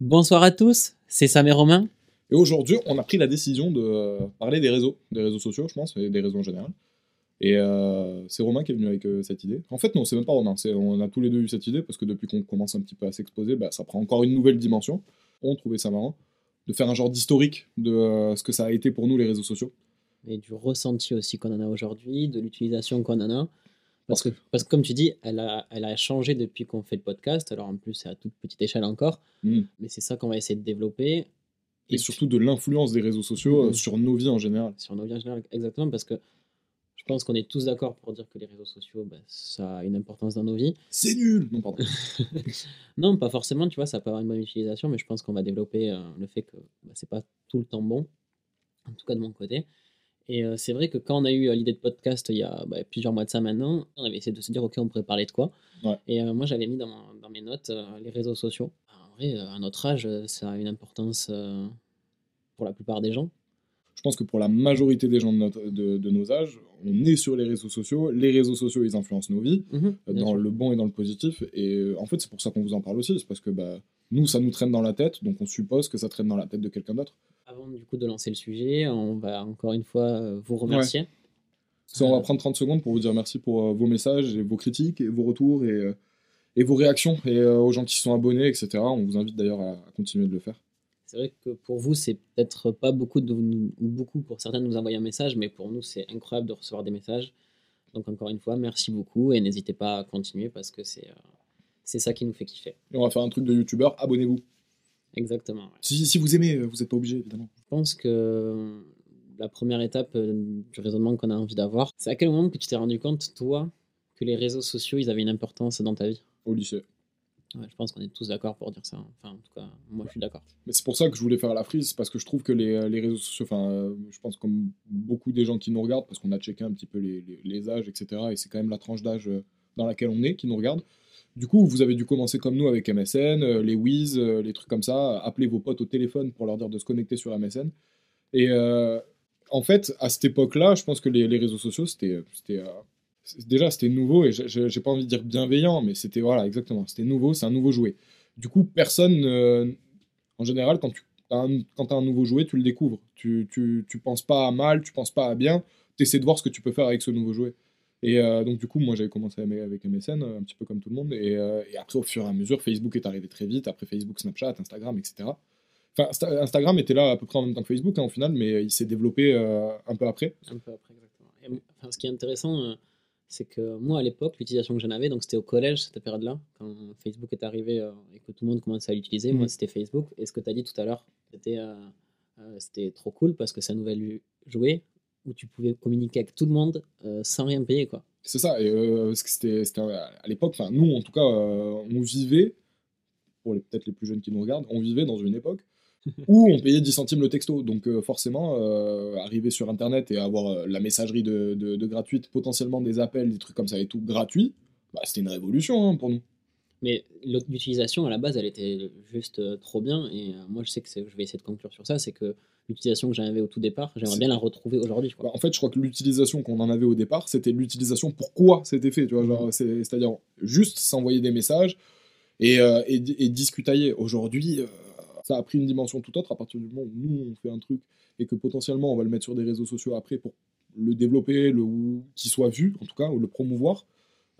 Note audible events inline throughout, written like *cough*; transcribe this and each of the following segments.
Bonsoir à tous, c'est Sam et Romain. Et aujourd'hui, on a pris la décision de euh, parler des réseaux, des réseaux sociaux, je pense, et des réseaux en général. Et euh, c'est Romain qui est venu avec euh, cette idée. En fait, non, c'est même pas Romain. C'est, on a tous les deux eu cette idée parce que depuis qu'on commence un petit peu à s'exposer, bah, ça prend encore une nouvelle dimension. On trouvait ça marrant de faire un genre d'historique de euh, ce que ça a été pour nous les réseaux sociaux. Et du ressenti aussi qu'on en a aujourd'hui, de l'utilisation qu'on en a. Parce que, parce que comme tu dis, elle a, elle a changé depuis qu'on fait le podcast. Alors en plus, c'est à toute petite échelle encore. Mm. Mais c'est ça qu'on va essayer de développer. Et, surtout de l'influence des réseaux sociaux euh, Mhm. sur nos vies en général. Sur nos vies en général, exactement. Parce que je pense qu'on est tous d'accord pour dire que les réseaux sociaux, bah, ça a une importance dans nos vies. C'est nul Non, pardon. *laughs* non, pas forcément, tu vois, ça peut avoir une bonne utilisation, mais je pense qu'on va développer euh, le fait que bah, c'est pas tout le temps bon, en tout cas de mon côté. Et euh, c'est vrai que quand on a eu euh, l'idée de podcast il y a bah, plusieurs mois de ça maintenant, on avait essayé de se dire, ok, on pourrait parler de quoi? Ouais. Et euh, moi, j'avais mis dans, mon- dans mes notes les réseaux sociaux. En vrai, à notre âge, ça a une importance pour la plupart des gens. Je pense que pour la majorité des gens de, notre- de- de nos âges, on est sur les réseaux sociaux. Les réseaux sociaux, ils influencent nos vies. Mhm, dans sûr. le bon et dans le positif. Et en fait, c'est pour ça qu'on vous en parle aussi. C'est parce que bah, nous, ça nous traîne dans la tête, donc on suppose que ça traîne dans la tête de quelqu'un d'autre. Avant du coup de lancer le sujet, on va encore une fois euh, vous remercier. Ça, on va prendre 30 secondes pour vous dire merci pour euh, vos messages et vos critiques et vos retours et, euh, et vos réactions. Et aux gens qui se sont abonnés, etc. On vous invite d'ailleurs à, continuer de le faire. C'est vrai que pour vous, c'est peut-être pas beaucoup, de, ou beaucoup pour certains de nous envoyer un message, mais pour nous, c'est incroyable de recevoir des messages. Donc encore une fois, merci beaucoup et n'hésitez pas à continuer parce que c'est c'est ça qui nous fait kiffer. Et on va faire un truc de youtubeur, abonnez-vous. Exactement. ouais. Si, si vous aimez, euh, vous n'êtes pas obligé, évidemment. Je pense que la première étape euh, du raisonnement qu'on a envie d'avoir, c'est à quel moment que tu t'es rendu compte, toi, que les réseaux sociaux, ils avaient une importance dans ta vie? Au lycée. Ouais, Je pense qu'on est tous d'accord pour dire ça. Enfin, en tout cas, moi, je suis d'accord. Mais c'est pour ça que je voulais faire la frise, parce que je trouve que les, les réseaux sociaux, enfin, euh, je pense comme beaucoup des gens qui nous regardent, parce qu'on a checké un petit peu les, les- les âges, etc. Et c'est quand même la tranche d'âge euh, dans laquelle on est qui nous regarde. Du coup, vous avez dû commencer comme nous avec MSN, euh, les Wiz, euh, les trucs comme ça, appeler vos potes au téléphone pour leur dire de se connecter sur MSN. Et euh, en fait, à cette époque-là, je pense que les, réseaux sociaux, c'était, déjà c'était nouveau et j'ai- pas envie de dire bienveillant, mais c'était voilà exactement, c'était nouveau, c'est un nouveau jouet. Du coup, personne, en général, quand tu as un, quand un nouveau jouet, tu le découvres. Tu, tu, tu penses pas à mal, tu penses pas à bien, tu essaies de voir ce que tu peux faire avec ce nouveau jouet. Et euh, donc, du coup, moi, j'avais commencé avec avec MSN, euh, un petit peu comme tout le monde. Et, euh, et après, au fur et à mesure, Facebook est arrivé très vite. Après, Facebook, Snapchat, Instagram, etc. Enfin, Insta- Instagram était là à peu près en même temps que Facebook, hein, au final, mais il s'est développé euh, un peu après. Un peu après, exactement. Et, m- enfin, ce qui est intéressant, c'est que moi, à l'époque, l'utilisation que j'en avais, donc c'était au collège, cette période-là, quand Facebook est arrivé et que tout le monde commençait à l'utiliser, Mhm. moi, c'était Facebook. Et ce que tu as dit tout à l'heure, c'était trop cool parce que c'est un nouvel jouet où tu pouvais communiquer avec tout le monde euh, sans rien payer, quoi. C'est ça, et euh, parce que c'était à l'époque, enfin nous en tout cas, euh, on vivait, pour les- peut-être les plus jeunes qui nous regardent, on vivait dans une époque *laughs* où on payait 10 centimes le texto. Donc euh, forcément, euh, arriver sur Internet et avoir euh, la messagerie de, de- de gratuite, potentiellement des appels, des trucs comme ça et tout, gratuit, bah, c'était une révolution hein, pour nous. Mais l'utilisation à la base, elle était juste trop bien. Et moi, je sais que je vais essayer de conclure sur ça, c'est que l'utilisation que j'avais au tout départ, j'aimerais bien la retrouver aujourd'hui. Bah, en fait, je crois que l'utilisation qu'on en avait au départ, c'était l'utilisation pourquoi c'était fait. Tu vois, Mhm. genre, c'est- c'est-à-dire juste s'envoyer des messages et, euh, et, et discutailler. Aujourd'hui, euh, ça a pris une dimension tout autre à partir du moment où nous, on fait un truc et que potentiellement, on va le mettre sur des réseaux sociaux après pour le développer, le, ou qu'il soit vu, en tout cas, ou le promouvoir.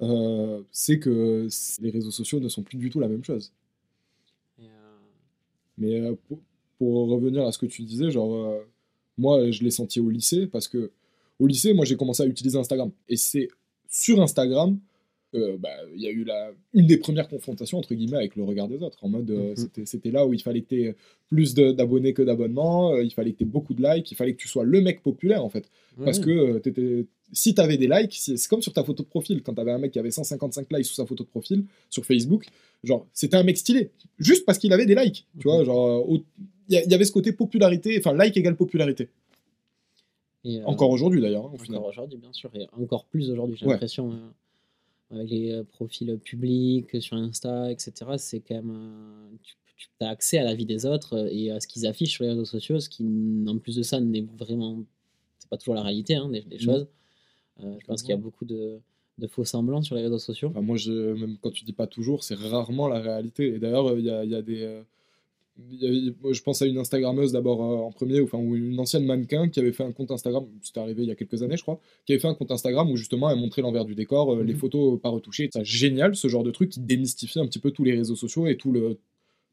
euh, c'est que les réseaux sociaux ne sont plus du tout la même chose. Euh, Mais euh, pour, pour revenir à ce que tu disais, genre, euh, moi, je l'ai senti au lycée parce que au lycée, moi, j'ai commencé à utiliser Instagram. Et c'est sur Instagram, euh, bah, il y a eu la, une des premières confrontations, entre guillemets, avec le regard des autres. En mode, euh, Mhm. c'était- c'était là où il fallait que tu plus de- d'abonnés que d'abonnements, euh, il fallait que tu beaucoup de likes, il fallait que tu sois le mec populaire, en fait. Parce que euh, t'étais- si tu avais des likes, c'est comme sur ta photo de profil. Quand tu avais un mec qui avait 155 likes sous sa photo de profil sur Facebook, genre, c'était un mec stylé. Juste parce qu'il avait des likes. Tu vois, Mhm. genre, il y, avait ce côté popularité, enfin, like égale popularité. Et, euh, Encore aujourd'hui, d'ailleurs, hein, au. Encore aujourd'hui, bien sûr, et encore plus aujourd'hui, j'ai Ouais. l'impression, euh, avec les euh, profils publics sur Insta, etc., c'est quand même. euh, tu tu as accès à la vie des autres et à ce qu'ils affichent sur les réseaux sociaux, ce qui, en plus de ça, n'est vraiment. C'est pas toujours la réalité hein, des, des Mhm. choses. Euh, je pense qu'il y a beaucoup de, de faux semblants sur les réseaux sociaux. Enfin, moi, je- même quand tu dis pas toujours, c'est rarement la réalité. Et d'ailleurs, euh, il y a, y a des. euh, y a- je pense à une Instagrammeuse d'abord euh, en premier, enfin, ou une ancienne mannequin qui avait fait un compte Instagram, c'était arrivé il y a quelques années, je crois, qui avait fait un compte Instagram où justement elle montrait l'envers du décor, euh, les Mhm. photos pas retouchées. C'est génial ce genre de truc qui démystifie un petit peu tous les réseaux sociaux et tout le,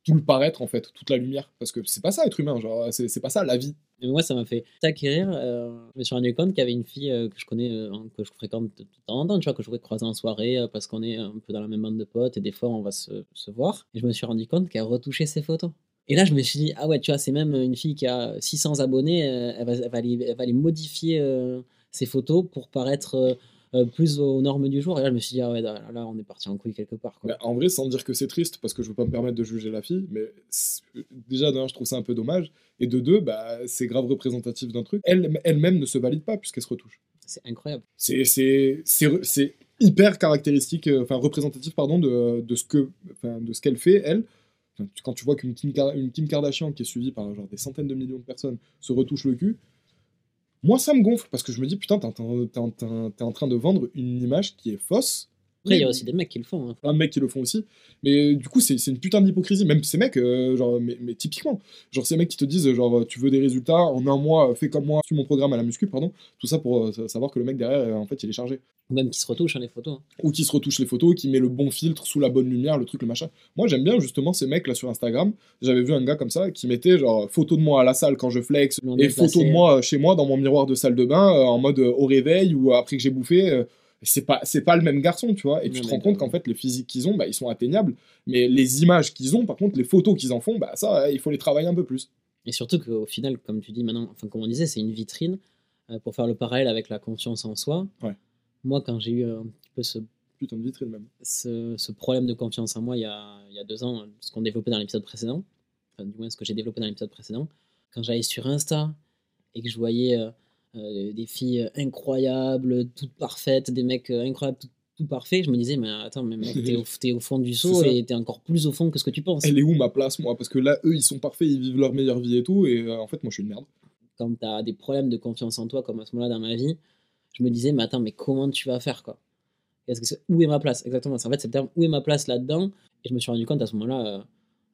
tout le paraître en fait, toute la lumière. Parce que c'est pas ça être humain, genre, c'est pas ça la vie. Et moi, ça m'a fait acquérir. Euh, je me suis rendu compte qu'il y avait une fille euh, que je connais, euh, que je fréquente de temps en temps, tu vois, que je pourrais croiser en soirée parce qu'on est un peu dans la même bande de potes et des fois on va se, se voir. Et je me suis rendu compte qu'elle retouchait ses photos. Et là, je me suis dit, ah ouais, tu vois, c'est même une fille qui a 600 abonnés, elle, va, elle, elle va aller modifier ses photos pour paraître euh, plus aux normes du jour. Et là, je me suis dit, ah ouais, là, là, on est parti en couille quelque part. Quoi. En vrai, sans dire que c'est triste, parce que je veux pas me permettre de juger la fille, mais déjà, d'un, je trouve ça un peu dommage, et de deux, bah, c'est grave représentatif d'un truc. Elle, elle-même ne se valide pas puisqu'elle se retouche. C'est incroyable. C'est, c'est, c'est, c'est hyper caractéristique, euh, enfin représentatif, pardon, de, de ce que, de ce qu'elle fait, elle. Quand tu vois qu'une Kim Kardashian qui est suivie par genre des centaines de millions de personnes se retouche le cul, moi ça me gonfle parce que je me dis putain, t'es en, en train de vendre une image qui est fausse. Après, il y a aussi des mecs qui le font. hein. plein de mecs qui le font aussi. Mais du coup, c'est une putain d'hypocrisie. Même ces mecs, euh, genre, mais, mais typiquement, genre ces mecs qui te disent, genre, tu veux des résultats en un mois, euh, fais comme moi, suis mon programme à la muscu, pardon. Tout ça pour euh, sa- savoir que le mec derrière, euh, en fait, il est chargé. Ou même qui se retouchent hein, les photos. hein. Ou qui se retouche les photos, qui met le bon filtre sous la bonne lumière, le truc, le machin. Moi, j'aime bien justement ces mecs là sur Instagram. J'avais vu un gars comme ça qui mettait genre photo de moi à la salle quand je flex et photo de moi euh, chez moi dans mon miroir de salle de bain euh, en mode euh, au réveil ou après que j'ai bouffé. Euh, c'est pas c'est pas le même garçon, tu vois. Et tu te rends compte qu'en fait les physiques qu'ils ont, bah, ils sont atteignables, mais les images qu'ils ont, par contre, les photos qu'ils en font, bah ça, il faut les travailler un peu plus. Et surtout qu'au final, comme tu dis maintenant, enfin comme on disait, c'est une vitrine euh, pour faire le parallèle avec la confiance en soi. Ouais. Moi, quand j'ai eu un petit peu ce, Putain de vitrine même. ce, ce problème de confiance en moi il y a, il y a deux ans, ce qu'on développait dans l'épisode précédent, enfin du moins ce que j'ai développé dans l'épisode précédent, quand j'allais sur Insta et que je voyais euh, euh, des filles incroyables, toutes parfaites, des mecs euh, incroyables, tout, tout parfaits, je me disais, mais attends, mais mec, t'es au, t'es au fond du *laughs* seau et t'es encore plus au fond que ce que tu penses. Elle est où ma place, moi? Parce que là, eux, ils sont parfaits, ils vivent leur meilleure vie et tout, et euh, en fait, moi, je suis une merde. quand tu as des problèmes de confiance en toi, comme à ce moment-là dans ma vie, je me disais, mais attends, mais comment tu vas faire quoi? Est-ce que c'est- Où est ma place? Exactement. C'est- En fait, c'est le terme où est ma place là-dedans? Et je me suis rendu compte à ce moment-là, euh,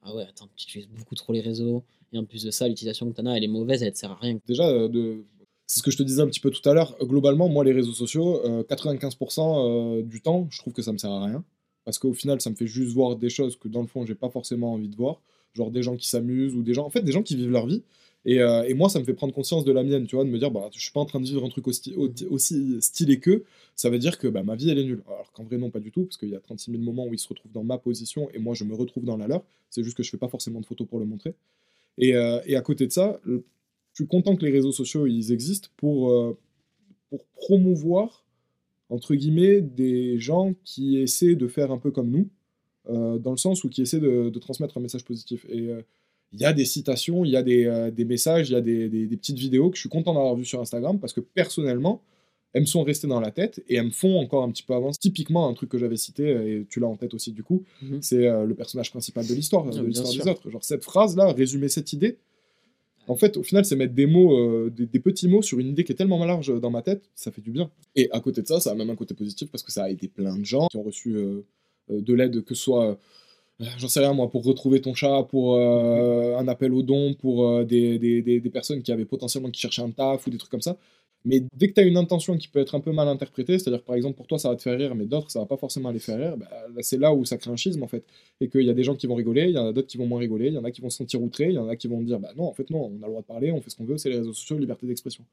ah ouais, attends, tu utilises beaucoup trop les réseaux. Et en plus de ça, l'utilisation que tu en as, elle est mauvaise, elle te sert à rien. Déjà, euh, de... c'est ce que je te disais un petit peu tout à l'heure. Globalement, moi, les réseaux sociaux, euh, 95% euh, du temps, je trouve que ça me sert à rien. Parce qu'au final, ça me fait juste voir des choses que dans le fond, j'ai pas forcément envie de voir. Genre des gens qui s'amusent ou des gens, en fait, des gens qui vivent leur vie. Et, euh, moi, ça me fait prendre conscience de la mienne, tu vois, de me dire, bah, je suis pas en train de vivre un truc aussi, stylé qu'eux. Ça veut dire que bah, ma vie, elle est nulle. Alors qu'en vrai, non, pas du tout, parce qu'il y a 36 000 moments où ils se retrouvent dans ma position et moi, je me retrouve dans la leur. C'est juste que je fais pas forcément de photos pour le montrer. Et, euh, à côté de ça, suis content que les réseaux sociaux ils existent pour, euh, pour promouvoir, entre guillemets, des gens qui essaient de faire un peu comme nous, euh, dans le sens où qui essaient de, de transmettre un message positif. Et euh, il y a des citations, il y a des, des messages, il y a des, des- des petites vidéos que je suis content d'avoir vues sur Instagram parce que personnellement, elles me sont restées dans la tête et elles me font encore un petit peu avancer. Typiquement, un truc que j'avais cité, et tu l'as en tête aussi du coup, Mhm. c'est euh, le personnage principal de l'histoire, Ah, de l'histoire des autres. Genre cette phrase-là, résumer cette idée, en fait, au final, c'est mettre des mots, euh, des, petits mots sur une idée qui est tellement large dans ma tête, ça fait du bien. Et à côté de ça, ça a même un côté positif parce que ça a aidé plein de gens qui ont reçu euh, euh, de l'aide, que ce soit, j'en sais rien moi, pour retrouver ton chat, pour un appel au don, pour des personnes qui avaient potentiellement qui cherchaient un taf ou des trucs comme ça. Mais dès que tu as une intention qui peut être un peu mal interprétée, c'est-à-dire par exemple pour toi ça va te faire rire, mais d'autres ça va pas forcément les faire rire, bah, c'est là où ça crée un schisme en fait. Et qu'il y a des gens qui vont rigoler, il y en a d'autres qui vont moins rigoler, il y en a qui vont se sentir outrés, il y en a qui vont dire bah non, en fait non, on a le droit de parler, on fait ce qu'on veut, c'est les réseaux sociaux, liberté d'expression.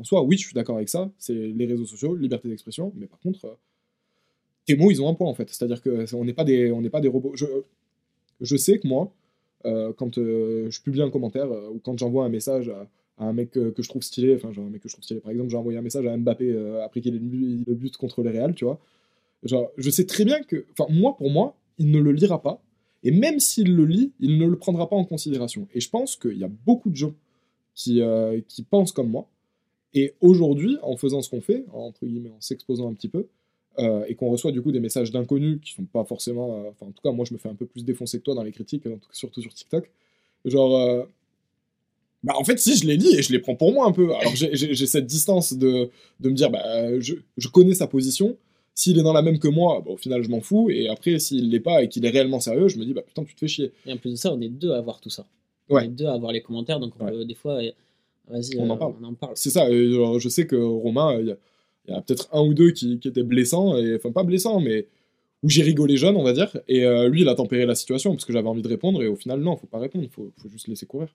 En soi, oui, je suis d'accord avec ça, c'est les réseaux sociaux, liberté d'expression, mais par contre, euh, tes mots ils ont un poids en fait. C'est-à-dire que c'est- on n'est pas, des- pas des robots. Je, je sais que moi, euh, quand euh, je publie un commentaire ou quand j'envoie un message à, un mec euh, que je trouve stylé, enfin, genre un mec que je trouve stylé, par exemple, j'ai envoyé un message à Mbappé euh, après qu'il ait le but contre le Real, tu vois. Genre, je sais très bien que, enfin, moi, pour moi, il ne le lira pas. Et même s'il le lit, il ne le prendra pas en considération. Et je pense qu'il y a beaucoup de gens qui, euh, qui pensent comme moi. Et aujourd'hui, en faisant ce qu'on fait, entre guillemets, en s'exposant un petit peu, et qu'on reçoit du coup des messages d'inconnus qui sont pas forcément. Enfin, en tout cas, moi, je me fais un peu plus défoncer que toi dans les critiques, surtout sur TikTok. Genre. Euh, bah, en fait, si, je les lis et je les prends pour moi un peu. Alors, j'ai- cette distance de, de me dire, bah, je, je connais sa position. S'il est dans la même que moi, bah, au final, je m'en fous. Et après, s'il l'est pas et qu'il est réellement sérieux, je me dis, bah putain, tu te fais chier. Et en plus de ça, on est deux à voir tout ça. Ouais. On est deux à voir les commentaires, donc on Ouais. peut, des fois, euh, vas-y, On en euh, parle. on en parle. C'est ça. et, genre, je sais que Romain, il y a, il y a peut-être un ou deux qui, qui étaient blessants, et, enfin pas blessants, mais où j'ai rigolé jeune, on va dire. Et euh, lui, il a tempéré la situation parce que j'avais envie de répondre, et au final, non, faut pas répondre, faut, faut juste laisser courir.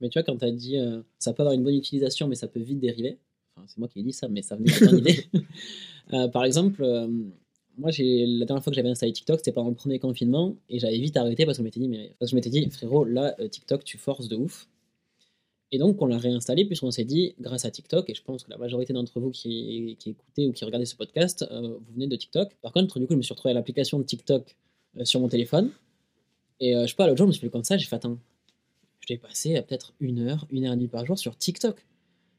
Mais tu vois, quand tu as dit euh, ça peut avoir une bonne utilisation, mais ça peut vite dériver, enfin, c'est moi qui ai dit ça, mais ça venait de idée. *laughs* Euh, par exemple, euh, moi, la dernière fois que j'avais installé TikTok, c'était pendant le premier confinement, et j'avais vite arrêté parce que je m'étais dit, mais, parce que je m'étais dit, frérot, là, TikTok, tu forces de ouf. Et donc, on l'a réinstallé, puisqu'on s'est dit, grâce à TikTok, et je pense que la majorité d'entre vous qui, qui écoutez ou qui regardez ce podcast, vous venez de TikTok. Par contre, du coup, je me suis retrouvé à l'application de TikTok sur mon téléphone. Et je sais pas, l'autre jour, je me suis fait comme ça, j'ai fait, attends, je l'ai passé à peut-être une heure, une heure et demie par jour sur TikTok.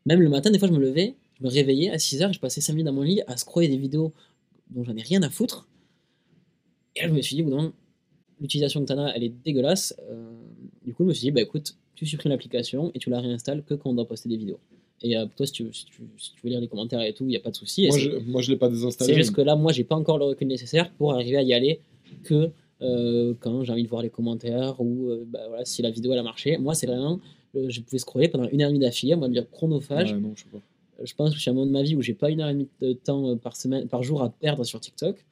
Même le matin, des fois, je me levais, je me réveillais à 6 heures, je passais 5 minutes dans mon lit à scroller des vidéos dont j'en ai rien à foutre. Et là, je me suis dit, non, l'utilisation que tu en as, elle est dégueulasse. Euh, du coup, je me suis dit, bah écoute, tu supprimes l'application et tu la réinstalles que quand on doit poster des vidéos. Et euh, toi, si tu, si, tu, si tu veux lire les commentaires et tout, il n'y a pas de souci. Moi, je, je l'ai pas désinstallé. c'est juste que là, moi, j'ai pas encore le recul nécessaire pour arriver à y aller que euh, quand j'ai envie de voir les commentaires ou euh, bah, voilà, si la vidéo elle a marché. Moi, c'est vraiment, euh, je pouvais scroller pendant une heure et demie d'affilée, moi, dire chronophage. Ouais, non, je sais pas. Euh, Je pense que je suis à un moment de ma vie où j'ai pas une heure et demie de temps par semaine, par jour à perdre sur TikTok.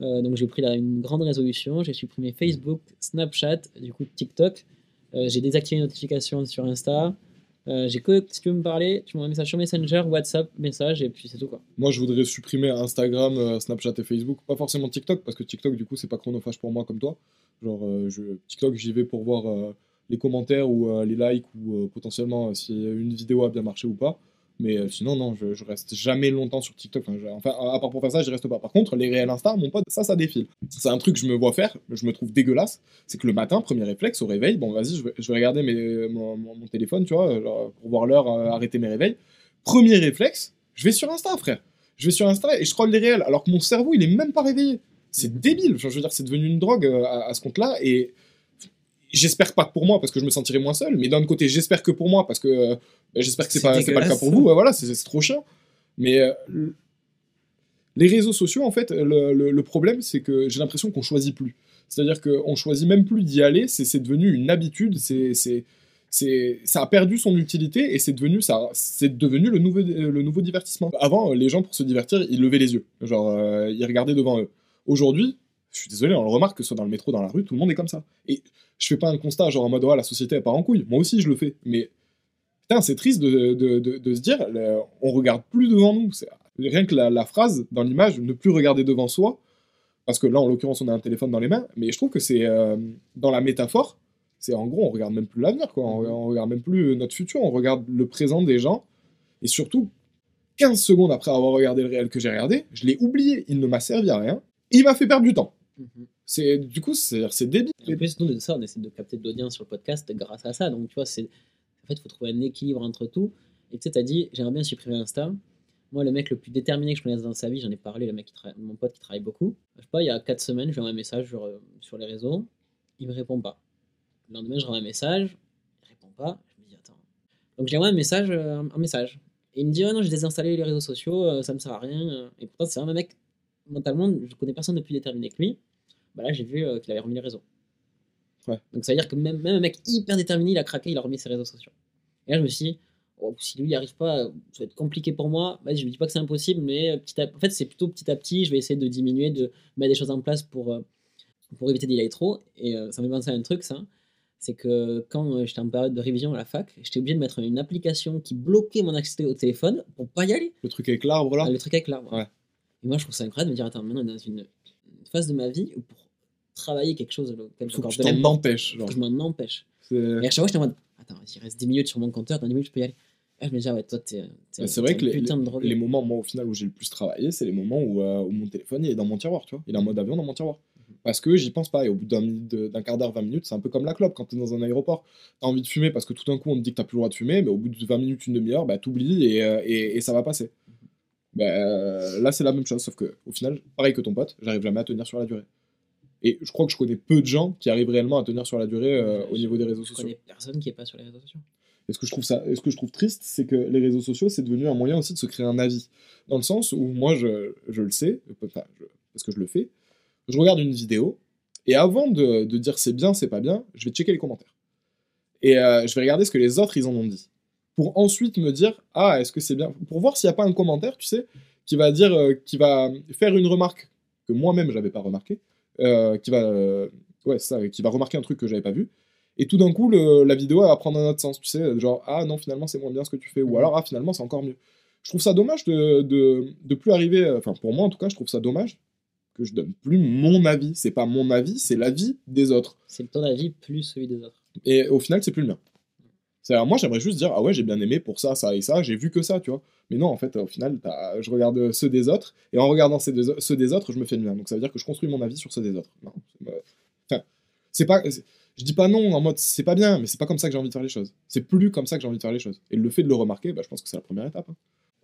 Donc j'ai pris là, une grande résolution. J'ai supprimé Facebook, Snapchat, du coup TikTok. J'ai désactivé les notifications sur Insta. Euh, j'ai que si tu veux me parler, tu m'envoies un message sur Messenger, WhatsApp, message et puis c'est tout quoi. Moi, je voudrais supprimer Instagram, euh, Snapchat et Facebook. Pas forcément TikTok, parce que TikTok, du coup, c'est pas chronophage pour moi comme toi. Genre, euh, TikTok, j'y vais pour voir les commentaires ou les likes ou potentiellement si une vidéo a bien marché ou pas. Mais euh, sinon, non, je, je reste jamais longtemps sur TikTok. Enfin, je- enfin, à part pour faire ça, je reste pas. Par contre, les réels Insta, mon pote, ça, ça défile. C'est un truc que je me vois faire, je me trouve dégueulasse. C'est que le matin, premier réflexe, au réveil, bon, vas-y, je vais, je vais regarder mes, mon, téléphone, tu vois, genre, pour voir l'heure, euh, arrêter mes réveils. Premier réflexe, je vais sur Insta, frère. Je vais sur Insta et je scroll les réels, alors que mon cerveau, il est même pas réveillé. C'est débile. Enfin, je veux dire, c'est devenu une drogue euh, à, à ce compte-là. Et j'espère pas que pour moi, parce que je me sentirais moins seul. Mais d'un autre côté, j'espère que pour moi, parce que euh, j'espère que c'est pas, pas le cas pour vous. Ouais, voilà, c'est trop chiant. Mais euh, le- les réseaux sociaux, en fait, le, le- le problème, c'est que j'ai l'impression qu'on choisit plus. C'est-à-dire qu'on choisit même plus d'y aller. C'est devenu une habitude. C'est ça a perdu son utilité et c'est devenu ça c'est devenu le nouveau le nouveau divertissement avant les gens pour se divertir ils levaient les yeux genre euh, ils regardaient devant eux aujourd'hui je suis désolé on le remarque que ce soit dans le métro dans la rue tout le monde est comme ça. Et je fais pas un constat genre en mode ouais la société part en couille. Moi aussi je le fais. Mais putain c'est triste de, se dire on regarde plus devant nous. Rien que la, la phrase dans l'image ne plus regarder devant soi parce que là en l'occurrence on a un téléphone dans les mains mais je trouve que c'est euh, dans la métaphore c'est en gros on regarde même plus l'avenir quoi. On, on regarde même plus notre futur. On regarde le présent des gens. Et surtout 15 secondes après avoir regardé le réel que j'ai regardé je l'ai oublié. Il ne m'a servi à rien. Il m'a fait perdre du temps c'est du coup c'est c'est débile En plus, nous, de ça, on essaie de capter de l'audience sur le podcast grâce à ça. Donc, tu vois, c'est en fait, il faut trouver un équilibre entre tout. Et tu sais, tu as dit, j'aimerais bien supprimer Insta. Moi, le mec le plus déterminé que je connaisse dans sa vie, j'en ai parlé, le mec qui travaille, mon pote qui travaille beaucoup. Je sais pas, il y a 4 semaines, je lui envoie un message sur, euh, sur les réseaux, il me répond pas. Le lendemain, je renvoie un message, il répond pas. Je me dis, attends. Donc, j'ai envoyé un message, euh, un message. Et il me dit, ouais, non, j'ai désinstallé les réseaux sociaux, euh, ça me sert à rien. Et pourtant, c'est vraiment un mec, mentalement, je connais personne de plus déterminé que lui. Bah là, j'ai vu euh, qu'il avait remis les réseaux. Ouais. Donc, ça veut dire que même, même un mec hyper déterminé, il a craqué, il a remis ses réseaux sociaux. Et là, je me suis dit, oh, si lui, il n'y arrive pas, ça va être compliqué pour moi. Vas-y, je ne dis pas que c'est impossible, mais euh, petit à... en fait, c'est plutôt petit à petit, je vais essayer de diminuer, de mettre des choses en place pour, euh, pour éviter d'y aller trop. Et euh, ça me fait penser à un truc, ça. C'est que quand j'étais en période de révision à la fac, j'étais obligé de mettre une application qui bloquait mon accès au téléphone pour pas y aller. Le truc avec l'arbre là? Ah, Le truc avec l'arbre. Ouais. Et moi, je trouve ça incroyable de me dire, attends, maintenant, on est dans une, une phase de ma vie où pour travailler quelque chose auquel Faut que tu j'accorde de t'en la- empêches. genre. je m'en empêche. Et à chaque fois, j'étais en mode, attends, il reste 10 minutes sur mon compteur, dans 10 minutes, je peux y aller. Et je me dis, ah ouais, toi, t'es. Mais c'est vrai que les, de les- moments, moi, au final, où j'ai le plus travaillé, c'est les moments où, euh, où mon téléphone il est dans mon tiroir, tu vois. Il est en mode avion dans mon tiroir. Mhm. Parce que j'y pense pas. Et au bout d'un quart d'heure, 20 minutes, c'est un peu comme la clope quand t'es dans un aéroport. T'as envie de fumer parce que tout d'un coup, on te dit que t'as plus le droit de fumer, mais au bout de 20 minutes, une demi-heure, bah, t'oublies et, euh, et, et ça va passer. Bah, euh, là, c'est la même chose, sauf que au final, pareil que ton pote, j'arrive jamais à tenir sur la durée. Et je crois que je connais peu de gens qui arrivent réellement à tenir sur la durée euh, au Je- niveau des réseaux Je sociaux. connais personne qui est pas sur les réseaux sociaux. Et ce que je trouve ça, et ce que je trouve triste, c'est que les réseaux sociaux, c'est devenu un moyen aussi de se créer un avis. Dans le sens où moi, je, je le sais, enfin, je- parce que je le fais, je regarde une vidéo, et avant de, de dire c'est bien, c'est pas bien, je vais checker les commentaires. Et euh, je vais regarder ce que les autres, ils en ont dit. Pour ensuite me dire, ah, est-ce que c'est bien? Pour voir s'il n'y a pas un commentaire, tu sais, qui va dire, euh, qui va faire une remarque que moi-même, j'avais pas remarqué, euh, qui va, euh, ouais, ça, qui va remarquer un truc que j'avais pas vu. Et tout d'un coup, le- la vidéo elle va prendre un autre sens, tu sais, genre ah non finalement c'est moins bien ce que tu fais, ou alors ah finalement c'est encore mieux. Je trouve ça dommage de, de, de plus arriver, enfin pour moi en tout cas, je trouve ça dommage que je donne plus mon avis. C'est pas mon avis, c'est l'avis des autres. C'est ton avis plus celui des autres. Et au final, c'est plus le mien. C'est-à-dire, moi j'aimerais juste dire ah ouais j'ai bien aimé pour ça, ça et ça, j'ai vu que ça, tu vois. Mais non, en fait, au final, je regarde ceux des autres, et en regardant ceux des, ceux des autres, je me fais le mien. Donc ça veut dire que je construis mon avis sur ceux des autres. Non, euh, enfin, c'est pas. Je dis pas non en mode c'est pas bien, mais c'est pas comme ça que j'ai envie de faire les choses. C'est plus comme ça que j'ai envie de faire les choses. Et le fait de le remarquer, bah, je pense que c'est la première étape. hein.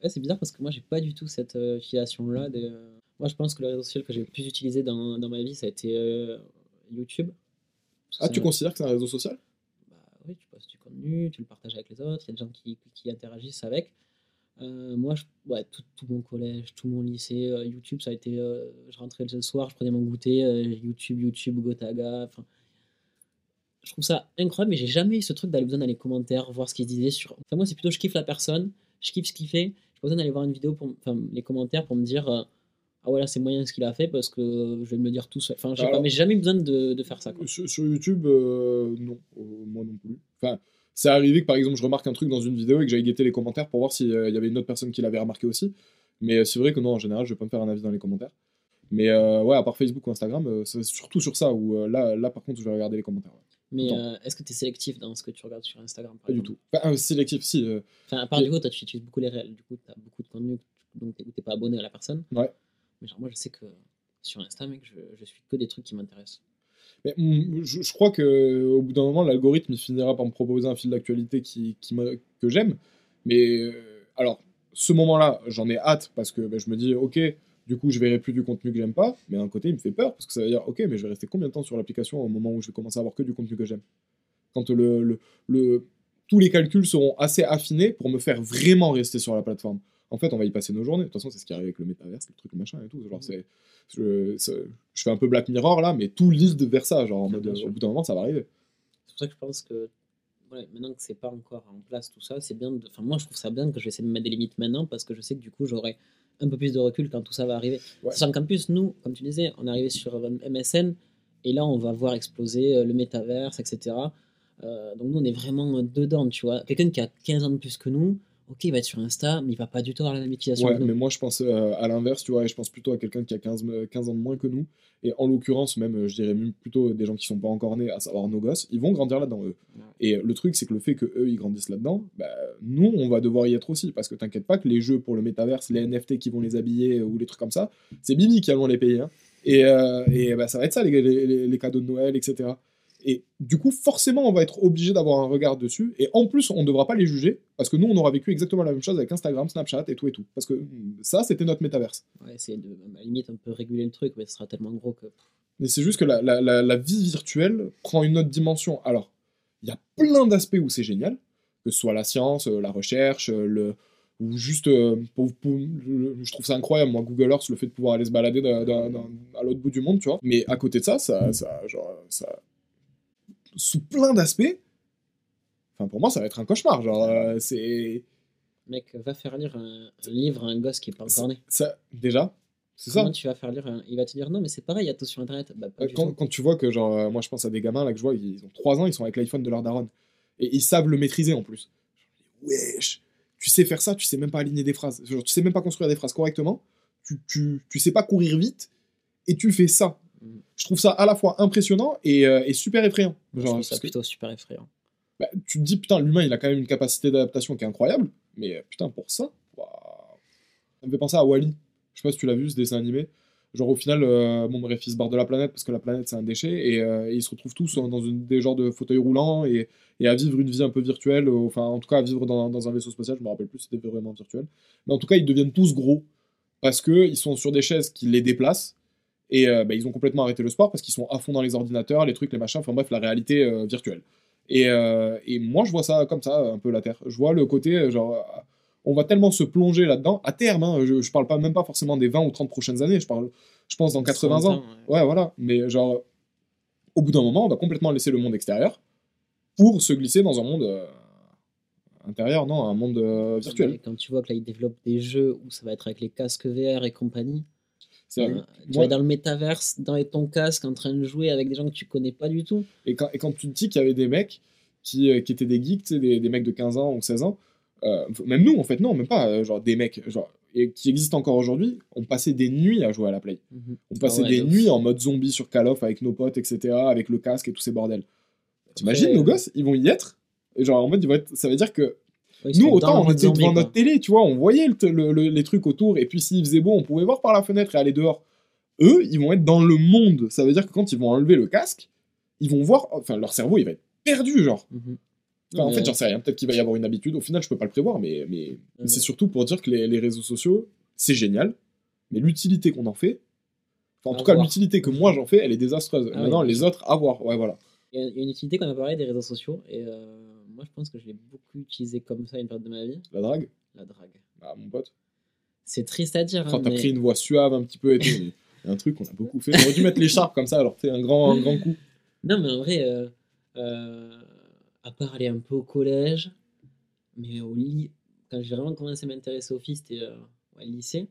Ouais, c'est bizarre parce que moi, j'ai pas du tout cette euh, filiation-là. De... Moi, je pense que le réseau social que j'ai le plus utilisé dans, dans ma vie, ça a été euh, YouTube. Ah, tu considères que c'est un réseau social? Tu postes du contenu, tu le partages avec les autres, il y a des gens qui, qui interagissent avec. Euh, moi, ouais, tout, mon collège, tout mon lycée, euh, YouTube, ça a été. euh, je rentrais le soir, je prenais mon goûter, YouTube, YouTube, Gotaga. Je trouve ça incroyable, mais j'ai jamais eu ce truc d'aller besoin dans les commentaires, voir ce qu'ils disaient sur. Enfin, moi, c'est plutôt je kiffe la personne, je kiffe ce qu'il fait. J'ai pas besoin d'aller voir une vidéo, pour, les commentaires pour me dire. Euh, ah ouais, là, c'est moyen ce qu'il a fait parce que je vais me le dire tout seul. Enfin, je sais Alors- pas, mais j'ai jamais besoin de, de faire ça. Quoi. Sur, sur YouTube, euh, non, Euh, moi non plus. Enfin, c'est arrivé que par exemple je remarque un truc dans une vidéo et que j'aille guetter les commentaires pour voir s'il y avait une autre personne qui l'avait remarqué aussi. Mais euh, c'est vrai que non, en général, je vais pas me faire un avis dans les commentaires. Mais euh, ouais, à part Facebook ou Instagram, euh, c'est surtout sur ça où euh, là, là par contre, je vais regarder les commentaires. ouais. Mais euh, est-ce que tu es sélectif dans ce que tu regardes sur Instagram Pas du tout. Enfin, euh, sélectif, si. euh, Enfin, à part du coup, toi, tu utilises beaucoup les réels. Du coup, tu as beaucoup de contenu, donc où t'es pas abonné à la personne. Ouais. Mais genre, moi, je sais que sur Insta, mec, je, je suis que des trucs qui m'intéressent. Mais, mm, je, crois que au bout d'un moment, l'algorithme finira par me proposer un fil d'actualité qui, qui que j'aime. Mais euh, alors, ce moment-là, j'en ai hâte parce que ben, je me dis, ok, du coup, je verrai plus du contenu que j'aime pas. Mais d'un côté, il me fait peur parce que ça veut dire, ok, mais je vais rester combien de temps sur l'application au moment où je vais commencer à avoir que du contenu que j'aime? Quand le, le, le- tous les calculs seront assez affinés pour me faire vraiment rester sur la plateforme. En fait, on va y passer nos journées. De toute façon, c'est ce qui arrive avec le métaverse, le truc, le machin et tout. Genre, c'est, je, fais un peu Black Mirror là, mais tout lead vers ça. Genre, en mode, Bien euh, au bout d'un moment, ça va arriver. C'est pour ça que je pense que ouais, maintenant que c'est pas encore en place tout ça, c'est bien. De... Enfin, moi, je trouve ça bien que je vais essayer de me mettre des limites maintenant parce que je sais que du coup, j'aurai un peu plus de recul quand tout ça va arriver. Ouais. Sachant qu'en plus, nous, comme tu disais, on est arrivé sur euh, MSN et là, on va voir exploser euh, le métaverse, etc. Euh, donc, nous, on est vraiment dedans, tu vois. Quelqu'un qui a 15 ans de plus que nous, ok, il va être sur Insta, mais il va pas du tout avoir la même utilisation Ouais, que nous. mais moi je pense euh, à l'inverse, tu vois, et je pense plutôt à quelqu'un qui a 15, me- 15 ans de moins que nous, et en l'occurrence, même, euh, je dirais même plutôt des gens qui sont pas encore nés, à savoir nos gosses, ils vont grandir là-dedans, eux. Ouais. Et le truc, c'est que le fait que eux ils grandissent là-dedans, bah, nous, on va devoir y être aussi, parce que t'inquiète pas que les jeux pour le métaverse, les NFT qui vont les habiller, ou les trucs comme ça, c'est Bibi qui allons les payer, hein. Et, euh, et bah, ça va être ça, les, les- les- les cadeaux de Noël, etc. Et du coup, forcément, on va être obligé d'avoir un regard dessus. Et en plus, on ne devra pas les juger, parce que nous, on aura vécu exactement la même chose avec Instagram, Snapchat et tout et tout. Parce que ça, c'était notre métaverse. Ouais, c'est de, à la limite, un peu réguler le truc, mais ce sera tellement gros que. Mais c'est juste que la, la- la- la vie virtuelle prend une autre dimension. Alors, il y a plein d'aspects où c'est génial, que ce soit la science, euh, la recherche, euh, le, ou juste, euh, pour- pour- le- je trouve ça incroyable, moi, Google Earth, le fait de pouvoir aller se balader d'un- d'un- d'un- à l'autre bout du monde, tu vois. Mais à côté de ça, ça, ça, genre, ça, sous plein d'aspects, enfin, pour moi, ça va être un cauchemar. Genre, euh, c'est, Mec, va faire lire un, un livre à un gosse qui est pas encore né. ça, déjà, c'est ça. Comment tu vas faire lire un... Il va te dire non, mais c'est pareil, il y a tout sur internet. Bah, pas Euh, du quand, tout. quand tu vois que, genre, euh, moi je pense à des gamins là que je vois, ils ont 3 ans, ils sont avec l'iPhone de leur daronne. Et ils savent le maîtriser en plus. Wesh, tu sais faire ça, tu sais même pas aligner des phrases. Genre, tu sais même pas construire des phrases correctement. Tu, tu, tu sais pas courir vite. Et tu fais ça. Je trouve ça à la fois impressionnant et, euh, et super effrayant. Je Genre, trouve ça que, plutôt super effrayant. bah, tu te dis, putain, l'humain il a quand même une capacité d'adaptation qui est incroyable. Mais euh, putain, pour ça, ça me fait penser à Wally. Je sais pas si tu l'as vu ce dessin animé. Genre au final, euh, bon bref, ils se barrent de la planète parce que la planète c'est un déchet et, euh, et ils se retrouvent tous dans une, des genres de fauteuils roulants et, et à vivre une vie un peu virtuelle, euh, enfin en tout cas à vivre dans, dans un vaisseau spatial, je me rappelle plus si c'était vraiment virtuel. Mais en tout cas, ils deviennent tous gros parce que ils sont sur des chaises qui les déplacent et euh, bah, ils ont complètement arrêté le sport parce qu'ils sont à fond dans les ordinateurs, les trucs, les machins, enfin bref, la réalité euh, virtuelle. Et, euh, et moi, je vois ça comme ça, un peu la Terre. Je vois le côté, euh, genre, on va tellement se plonger là-dedans, à terme, hein, je, je parle pas même pas forcément des 20 ou 30 prochaines années, je parle, je pense, dans 80 ans. ouais. Ouais, voilà. Mais genre, au bout d'un moment, on va complètement laisser le monde extérieur pour se glisser dans un monde intérieur, non, un monde euh, virtuel. Quand tu vois que là, ils développent des jeux où ça va être avec les casques VR et compagnie, tu vas dans le métaverse, dans ton casque, en train de jouer avec des gens que tu connais pas du tout. Et quand, et quand tu te dis qu'il y avait des mecs qui, euh, qui étaient des geeks, des, des mecs de 15 ans ou 16 ans, euh, même nous, en fait, non, même pas, euh, genre des mecs, genre, et qui existent encore aujourd'hui, on passait des nuits à jouer à la Play. On passait Ah ouais, des nuits en mode zombie sur Call of avec nos potes, etc., avec le casque et tous ces bordels. T'imagines, nos gosses, ils vont y être et genre, en mode, ils vont être, ça veut dire que Ouais, nous, autant on était devant notre télé, tu vois, on voyait le- le- le- les trucs autour, et puis s'il faisait beau, on pouvait voir par la fenêtre et aller dehors. Eux, ils vont être dans le monde. Ça veut dire que quand ils vont enlever le casque, ils vont voir, enfin, leur cerveau, il va être perdu, genre. Mhm. Enfin, en fait, j'en sais rien. Peut-être qu'il va y avoir une habitude. Au final, je peux pas le prévoir, mais, mais c'est surtout pour dire que les, les réseaux sociaux, c'est génial. Mais l'utilité qu'on en fait, enfin, en À tout cas, l'utilité que moi j'en fais, elle est désastreuse. Ah Maintenant, oui. les autres, à voir. Ouais, voilà. Il y, a- il y a une utilité qu'on a parlé des réseaux sociaux, et euh, moi je pense que je l'ai beaucoup utilisé comme ça une période de ma vie, La drague, la drague. bah, mon pote. C'est triste à dire, Quand hein, t'as mais pris une voix suave un petit peu et tout. *laughs* Un truc qu'on a beaucoup fait. J'aurais dû mettre l'écharpe comme ça, alors c'est un grand, un grand coup. non, mais en vrai, euh, euh, à part aller un peu au collège, mais au lit, quand j'ai vraiment commencé à m'intéresser aux filles, c'était euh, ouais, lycée.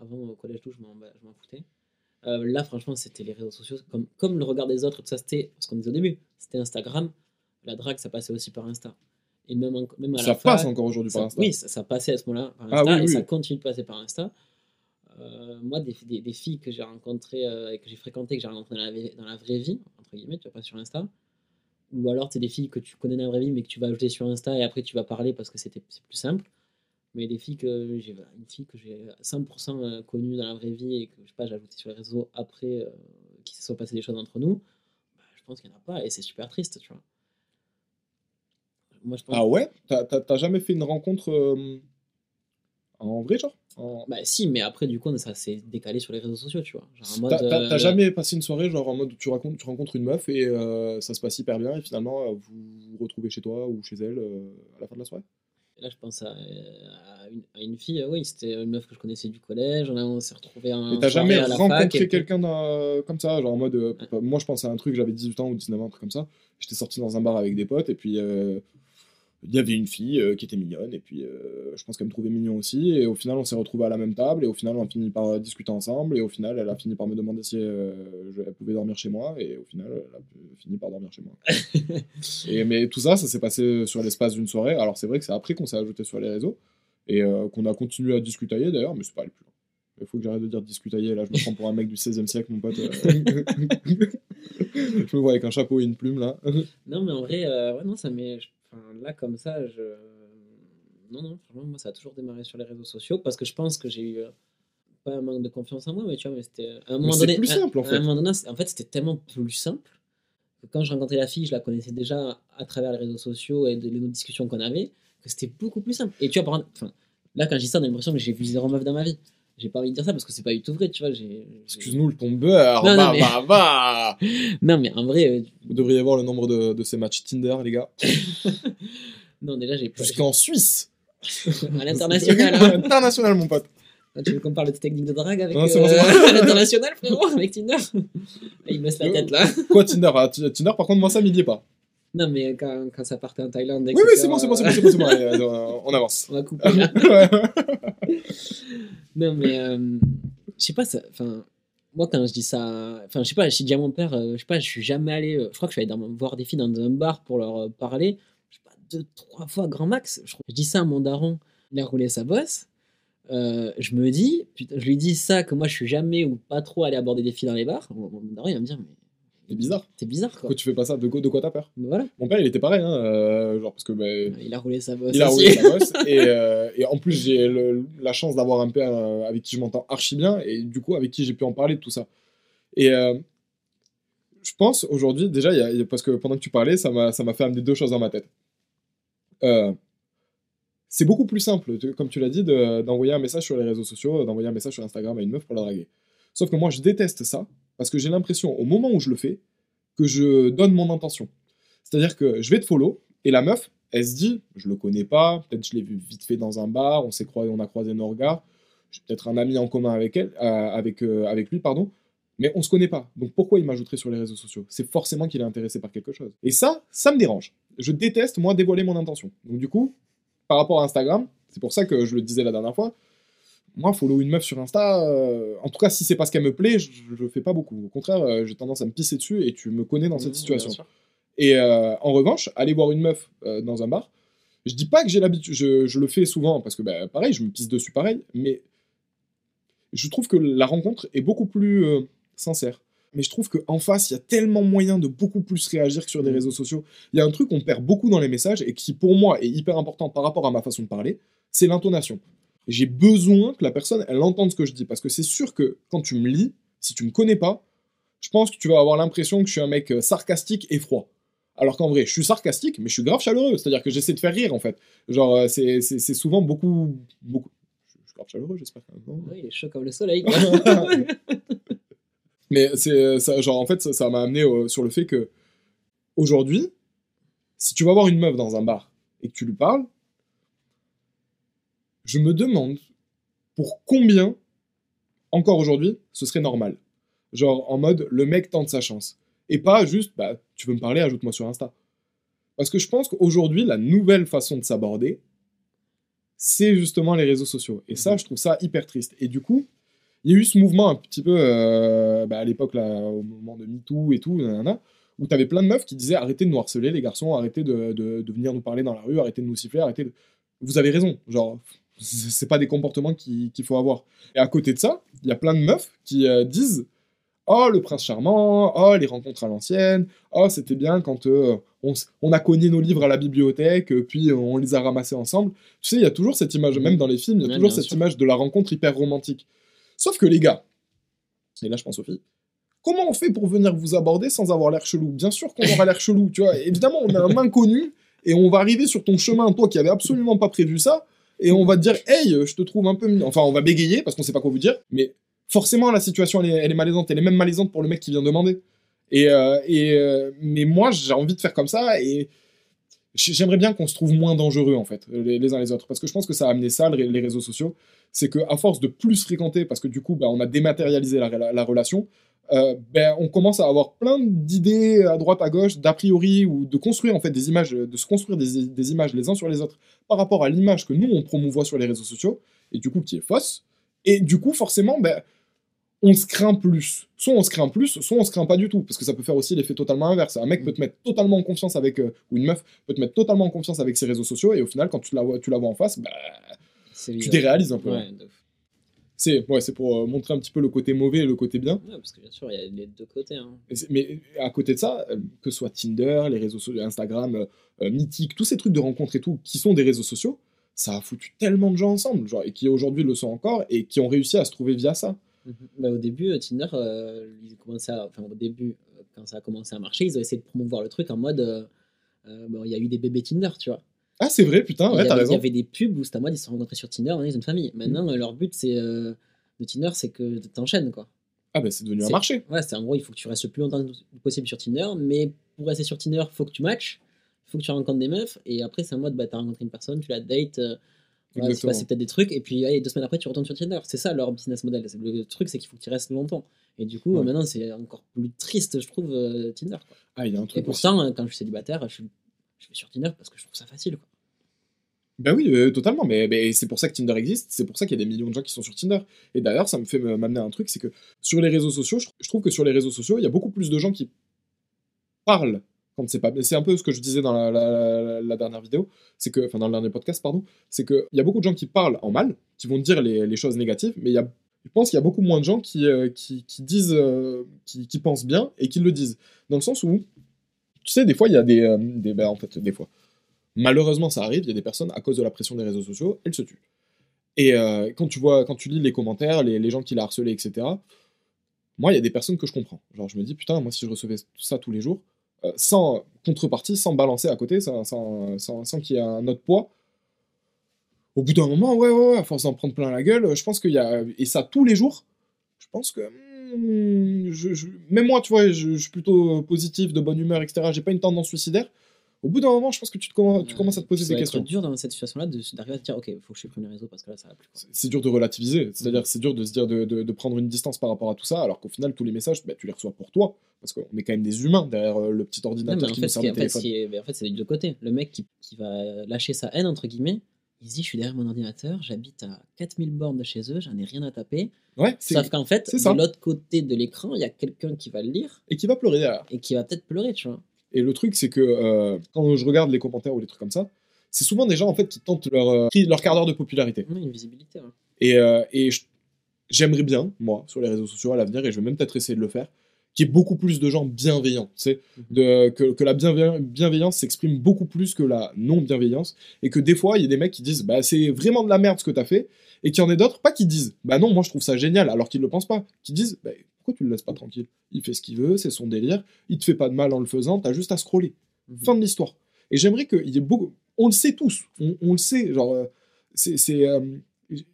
Avant, au collège, tout, je m'en bah, foutais. Euh, là, franchement, c'était les réseaux sociaux, comme, comme le regard des autres, tout ça, c'était ce qu'on disait au début, c'était Instagram. La drague, ça passait aussi par Insta. Et même, en- même à Ça la passe fac, encore aujourd'hui par Insta. Oui, ça, ça passait à ce moment-là par Ah Insta oui, et oui. ça continue de passer par Insta. Euh, moi, des, des, des filles que j'ai rencontrées euh, et que j'ai fréquentées, que j'ai rencontrées dans la, vie- dans la vraie vie, entre guillemets, tu vas pas sur Insta. Ou alors, c'est des filles que tu connais dans la vraie vie, mais que tu vas ajouter sur Insta et après tu vas parler parce que c'était c'est plus simple. Mais des filles que j'ai une fille que j'ai 100% connue dans la vraie vie et que je sais pas, j'ai ajouté sur les réseaux après euh, qu'il se soit passé des choses entre nous, bah, je pense qu'il n'y en a pas et c'est super triste, tu vois. Moi, je pense Ah ouais? T'as- jamais fait une rencontre euh, en vrai, genre? En- Bah si, mais après du coup ça s'est décalé sur les réseaux sociaux, tu vois. T'as euh, jamais passé une soirée, genre en mode tu, racontes, tu rencontres une meuf et euh, ça se passe hyper bien et finalement vous vous retrouvez chez toi ou chez elle à la fin de la soirée? Là je pense à, à une, à une fille, oui, c'était une meuf que je connaissais du collège, on, s'est retrouvés en Et t'as jamais à rencontré puis- quelqu'un comme ça, genre en mode. moi je pense à un truc, j'avais 18 ans ou 19 ans, un truc comme ça. J'étais sorti dans un bar avec des potes et puis il y avait une fille euh, qui était mignonne et puis euh, je pense qu'elle me trouvait mignon aussi. Et au final on s'est retrouvés à la même table et au final on a fini par euh, discuter ensemble et au final elle a fini par me demander si euh, je- elle pouvait dormir chez moi et au final elle a fini par dormir chez moi. *laughs* et, mais tout ça, ça s'est passé sur l'espace d'une soirée. Alors c'est vrai que c'est après qu'on s'est ajouté sur les réseaux et qu'on a continué à discutailler d'ailleurs, mais c'est pas allé plus loin. Il faut que j'arrête de dire discutailler. Là, je me prends pour un mec du 16e siècle, mon pote. *laughs* je me vois avec un chapeau et une plume, là. Non mais en vrai, ouais non ça m'est... Enfin, là comme ça, je... Non, non, franchement moi ça a toujours démarré sur les réseaux sociaux parce que je pense que j'ai eu... euh, Pas un manque de confiance en moi, mais tu vois, mais c'était... À un moment donné, plus à- simple, en à fait. un moment donné, en fait c'était tellement plus simple que quand je rencontrais la fille, je la connaissais déjà à travers les réseaux sociaux et de, nos discussions qu'on avait, que c'était beaucoup plus simple. Et tu vois, par exemple, là, quand je dis ça, on a l'impression que j'ai vu zéro meuf dans ma vie. J'ai pas envie de dire ça parce que c'est pas du tout vrai, tu vois. Excuse-nous le ton beurre. Non, non, bah, mais- bah, bah. *laughs* Non, mais en vrai, euh, Vous devriez voir le nombre de, de ces matchs Tinder, les gars. *laughs* non, déjà, j'ai pas. Jusqu'en Suisse. *laughs* à l'international. hein. International, mon pote. Ah, Tu veux qu'on parle de technique de drague avec Non, c'est bon, euh, bon. à l'international, frérot, avec Tinder? Il me laisse la tête là. Quoi, Tinder? Ah, Ti- Tinder, par contre, moi, ça m'y est pas. Non, mais quand, quand ça partait en Thaïlande, Oui, etc., oui, c'est bon, c'est bon, c'est bon, c'est bon. c'est bon. Allez, euh, on avance. On va couper là. Non, mais euh, je sais pas, enfin, moi quand je dis ça, enfin, je sais pas, je dis à mon père, euh, je sais pas, je suis jamais allé, euh, je crois que je suis allé voir des filles dans un bar pour leur euh, parler, je sais pas, deux, trois fois grand max. Je, dis ça à mon daron, il a roulé sa bosse. Je me dis, putain, je lui dis ça, que moi je suis jamais ou pas trop allé aborder des filles dans les bars. Mon, mon daron il va me dire, mais C'est bizarre. c'est bizarre quoi. Pourquoi tu fais pas ça De quoi, de quoi t'as peur voilà, Mon père, il était pareil, hein, euh, genre, parce que, bah, il a roulé sa bosse. il a roulé sa *laughs* bosse. et, euh, et en plus, j'ai la chance d'avoir un père euh, avec qui je m'entends archi bien, et du coup, avec qui j'ai pu en parler de tout ça. Et euh, je pense aujourd'hui, déjà, il y a- il y a- parce que pendant que tu parlais, ça m'a fait amener deux choses dans ma tête. C'est beaucoup plus simple, comme tu l'as dit, de- d'envoyer un message sur les réseaux sociaux, d'envoyer un message sur Instagram à une meuf pour la draguer. Sauf que moi, je déteste ça, parce que j'ai l'impression, au moment où je le fais, que je donne mon intention. C'est-à-dire que je vais te follow, et la meuf, elle se dit, je le connais pas, peut-être je l'ai vu vite fait dans un bar, on s'est croisé, on a croisé nos regards, j'ai peut-être un ami en commun avec elle, euh, avec, euh, avec lui, pardon, mais on se connaît pas. Donc pourquoi il m'ajouterait sur les réseaux sociaux? C'est forcément qu'il est intéressé par quelque chose. Et ça, ça me dérange. Je déteste, moi, dévoiler mon intention. Donc du coup, par rapport à Instagram, c'est pour ça que je le disais la dernière fois, moi, follow une meuf sur Insta, euh, en tout cas, si c'est pas ce qu'elle me plaît, je, je fais pas beaucoup. Au contraire, euh, j'ai tendance à me pisser dessus et tu me connais dans cette Mmh, situation. Et euh, en revanche, aller voir une meuf dans un bar, je dis pas que j'ai l'habitude, je, je le fais souvent parce que bah, pareil, je me pisse dessus pareil, mais je trouve que la rencontre est beaucoup plus sincère. Mais je trouve qu'en face, il y a tellement moyen de beaucoup plus réagir que sur des Mm. réseaux sociaux. Il y a un truc qu'on perd beaucoup dans les messages et qui, pour moi, est hyper important par rapport à ma façon de parler, c'est l'intonation. J'ai besoin que la personne, elle entende ce que je dis. Parce que c'est sûr que quand tu me lis, si tu me connais pas, je pense que tu vas avoir l'impression que je suis un mec euh, sarcastique et froid. Alors qu'en vrai, je suis sarcastique, mais je suis grave chaleureux. C'est-à-dire que j'essaie de faire rire, en fait. Genre, euh, c'est c'est- c'est souvent beaucoup, beaucoup... Je suis grave chaleureux, j'espère. Ouais, il est chaud comme le soleil. *laughs* Mais c'est ça, genre en fait ça ça m'a amené euh, sur le fait que aujourd'hui, si tu vas voir une meuf dans un bar et que tu lui parles, je me demande pour combien encore aujourd'hui ce serait normal. Genre en mode le mec tente sa chance et pas juste bah tu veux me parler ajoute-moi sur Insta. Parce que je pense qu'aujourd'hui la nouvelle façon de s'aborder c'est justement les réseaux sociaux et ça je trouve ça hyper triste et du coup il y a eu ce mouvement un petit peu euh, bah, à l'époque, là, au moment de MeToo et tout, nanana, où tu avais plein de meufs qui disaient arrêtez de nous harceler, les garçons, arrêtez de, de- de venir nous parler dans la rue, arrêtez de nous siffler, arrêtez de. Vous avez raison, genre, c'est pas des comportements qui- qu'il faut avoir. Et à côté de ça, il y a plein de meufs qui euh, disent Oh, le prince charmant, oh, les rencontres à l'ancienne, oh, c'était bien quand euh, on, on a cogné nos livres à la bibliothèque, euh, puis on les a ramassés ensemble. Tu sais, il y a toujours cette image, même dans les films, il y a toujours bien cette sûr. image de la rencontre hyper romantique. Sauf que les gars, et là je pense aux filles, comment on fait pour venir vous aborder sans avoir l'air chelou? Bien sûr qu'on aura l'air chelou, tu vois. Évidemment, on a un *laughs* inconnu et on va arriver sur ton chemin, toi qui avait absolument pas prévu ça, et on va te dire, hey, je te trouve un peu. Enfin, on va bégayer parce qu'on sait pas quoi vous dire, mais forcément la situation elle est, elle est malaisante, elle est même malaisante pour le mec qui vient demander. Et, euh, et euh, mais moi j'ai envie de faire comme ça et j'aimerais bien qu'on se trouve moins dangereux en fait les, uns les autres parce que je pense que ça a amené ça le- les réseaux sociaux c'est que à force de plus fréquenter parce que du coup bah, on a dématérialisé la relation euh, ben, on commence à avoir plein d'idées à droite à gauche d'a priori ou de construire en fait des images de se construire des, des images les uns sur les autres par rapport à l'image que nous on promouvoit sur les réseaux sociaux et du coup qui est fausse et du coup forcément ben, on se craint plus. Soit on se craint plus, soit on se craint pas du tout, parce que ça peut faire aussi l'effet totalement inverse. Un mec peut te mettre totalement en confiance avec, euh, ou une meuf peut te mettre totalement en confiance avec ses réseaux sociaux, et au final, quand tu la vois, tu la vois en face, bah, tu déréalises un peu. Ouais. C'est ouais, pour euh, montrer un petit peu le côté mauvais et le côté bien. Ouais, parce que bien sûr, il y a les deux côtés. hein. Mais à côté de ça, euh, que ce soit Tinder, les réseaux sociaux, Instagram, euh, Mythique, tous ces trucs de rencontres et tout, qui sont des réseaux sociaux, ça a foutu tellement de gens ensemble, genre, et qui aujourd'hui le sont encore, et qui ont réussi à se trouver via ça. Bah, au début, Tinder, euh, ils commençaient à. Enfin, au début, quand ça a commencé à marcher, ils ont essayé de promouvoir le truc en mode. euh, bon, il y a eu des bébés Tinder, tu vois. Ah, c'est vrai, putain, ouais, y t'as avait, il y raison. avait des pubs où c'était en mode ils se sont rencontrés sur Tinder, maintenant ils ont une famille. Maintenant, leur but c'est euh, de Tinder, c'est que t'enchaînes quoi. Ah, bah, c'est devenu un marché. Ouais, c'est en gros, il faut que tu restes le plus longtemps possible sur Tinder, mais pour rester sur Tinder, faut que tu matches, faut que tu rencontres des meufs, et après, c'est en mode, bah, t'as rencontré une personne, tu la dates, euh, voilà, il s'est Exactement. passé peut-être des trucs, et puis allez, deux semaines après, tu retournes sur Tinder. C'est ça leur business model. Le truc, c'est qu'il faut que tu restes longtemps. Et du coup, Ouais. maintenant, c'est encore plus triste, je trouve, euh, Tinder. quoi. Ah, il y a un Et truc aussi. pourtant, euh, quand je suis célibataire, je, suis- je vais sur Tinder parce que je trouve ça facile. Ben oui, euh, totalement, mais, c'est pour ça que Tinder existe, c'est pour ça qu'il y a des millions de gens qui sont sur Tinder. Et d'ailleurs, ça me fait me- m'amener à un truc, c'est que sur les réseaux sociaux, je, trouve que sur les réseaux sociaux, il y a beaucoup plus de gens qui parlent quand c'est pas. C'est un peu ce que je disais dans la, dernière vidéo, c'est que, enfin dans le dernier podcast, pardon, c'est qu'il y a beaucoup de gens qui parlent en mal, qui vont dire les, choses négatives, mais je pense qu'il y a beaucoup moins de gens qui, euh, disent, euh, qui pensent bien et qui le disent. Dans le sens où, tu sais, des fois, il y a des, euh, des ben, en fait, des fois. Malheureusement, ça arrive, il y a des personnes, à cause de la pression des réseaux sociaux, elles se tuent. Et euh, quand tu vois, quand tu lis les commentaires, les, gens qui la harcelé, etc., moi, il y a des personnes que je comprends. Genre, je me dis, putain, moi, si je recevais ça tous les jours, euh, sans contrepartie, sans balancer à côté, sans, sans, sans, qu'il y ait un autre poids, au bout d'un moment, ouais, ouais, ouais, à force d'en prendre plein la gueule, je pense qu'il y a. Et ça tous les jours, je pense que. Hmm, je, je- même moi, tu vois, je, je suis plutôt positif, de bonne humeur, etc. J'ai pas une tendance suicidaire. Au bout d'un moment, je pense que tu, te commen- tu commences à te poser des questions. dur dans cette situation-là de- d'arriver à te dire, ok, il faut que je supprime les réseaux parce que là, ça va plus. C'est- C'est dur de relativiser, c'est-à-dire c'est dur de se dire de, de- de prendre une distance par rapport à tout ça, alors qu'au final, tous les messages, bah, tu les reçois pour toi, parce qu'on est quand même des humains derrière euh, le petit Non, ordinateur mais en qui fait, nous sert de en fait, en c'est des deux côtés. Le mec qui, qui va lâcher sa haine, entre guillemets, dit, je suis derrière mon ordinateur, j'habite à 4000 bornes de chez eux, j'en ai rien à taper. Ouais, Sauf qu'en fait, de l'autre côté de l'écran, il y a quelqu'un qui va le lire et qui va pleurer derrière. et qui va peut-être pleurer, tu vois. Et le truc, c'est que euh, quand je regarde les commentaires ou les trucs comme ça, c'est souvent des gens en fait qui tentent leur, euh, leur quart d'heure de popularité. Oui, une visibilité. hein. Et, euh, et j'aimerais bien, moi, sur les réseaux sociaux à l'avenir, et je vais même peut-être essayer de le faire, qu'il y ait beaucoup plus de gens bienveillants. Tu sais, de, que, que la bienveillan- bienveillance s'exprime beaucoup plus que la non-bienveillance. Et que des fois, il y a des mecs qui disent bah, c'est vraiment de la merde ce que t'as fait. Et qu'il y en ait d'autres, pas qui disent bah non, moi je trouve ça génial, alors qu'ils le pensent pas. Qui disent bah, pourquoi tu le laisses pas tranquille? Il fait ce qu'il veut, c'est son délire, il te fait pas de mal en le faisant, t'as juste à scroller. Mhm. Fin de l'histoire. Et j'aimerais qu'il y ait beaucoup. On le sait tous, on, on le sait, genre, euh, c'est. c'est, euh,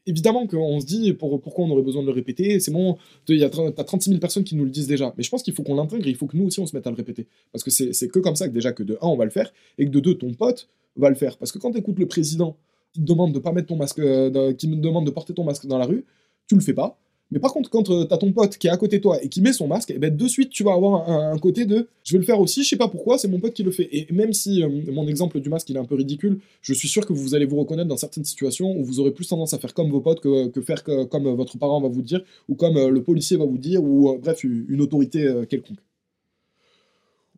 Évidemment qu'on se dit pour, pourquoi on aurait besoin de le répéter, c'est bon, il y a tr- t'as 36 000 personnes qui nous le disent déjà, mais je pense qu'il faut qu'on l'intègre, il faut que nous aussi on se mette à le répéter. Parce que c'est que comme ça que déjà que de 1 on va le faire, et que de 2 ton pote va le faire. Parce que quand t'écoutes le président qui te demande de pas mettre ton masque, euh, qui me demande de porter ton masque dans la rue, tu le fais pas. Mais par contre, quand euh, t'as ton pote qui est à côté de toi et qui met son masque, et ben de suite tu vas avoir un, un côté de je vais le faire aussi, je sais pas pourquoi, c'est mon pote qui le fait. Et même si euh, mon exemple du masque il est un peu ridicule, je suis sûr que vous allez vous reconnaître dans certaines situations où vous aurez plus tendance à faire comme vos potes que, que faire que- comme euh, votre parent va vous dire, ou comme euh, le policier va vous dire, ou euh, bref, une autorité quelconque.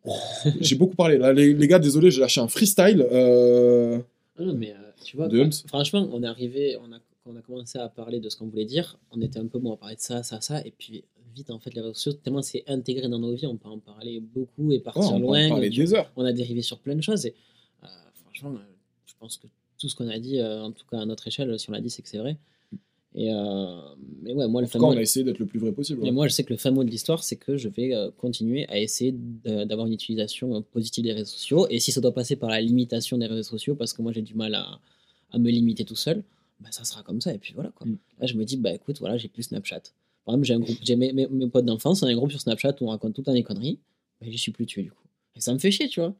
*laughs* j'ai beaucoup parlé là, les, les gars, désolé, j'ai lâché un freestyle. Ah non, mais tu vois, De franchement, on est arrivé, on a, quand on a commencé à parler de ce qu'on voulait dire, on était un peu bon à parler de ça, ça, ça, et puis vite, en fait, les réseaux sociaux, tellement c'est intégré dans nos vies, on peut en parler beaucoup et oh, partir on loin. des heures. on a dérivé sur plein de choses, et euh, franchement, je pense que tout ce qu'on a dit, euh, en tout cas à notre échelle, si on l'a dit, c'est que c'est vrai. Et euh, mais ouais, moi, le tout cas, on a essayé d'être le plus vrai possible. mais moi, je sais que le fin mot de l'histoire, c'est que je vais euh, continuer à essayer d'avoir une utilisation positive des réseaux sociaux. Et si ça doit passer par la limitation des réseaux sociaux, parce que moi j'ai du mal à, à me limiter tout seul, bah, ça sera comme ça. Et puis voilà quoi. Mm. Là, je me dis, bah écoute, voilà, j'ai plus Snapchat. Par exemple, j'ai un groupe, j'ai mes, mes, mes potes d'enfance, on a un groupe sur Snapchat où on raconte tout temps des conneries. Bah, j'y suis plus tué du coup. Et ça me fait chier, tu vois.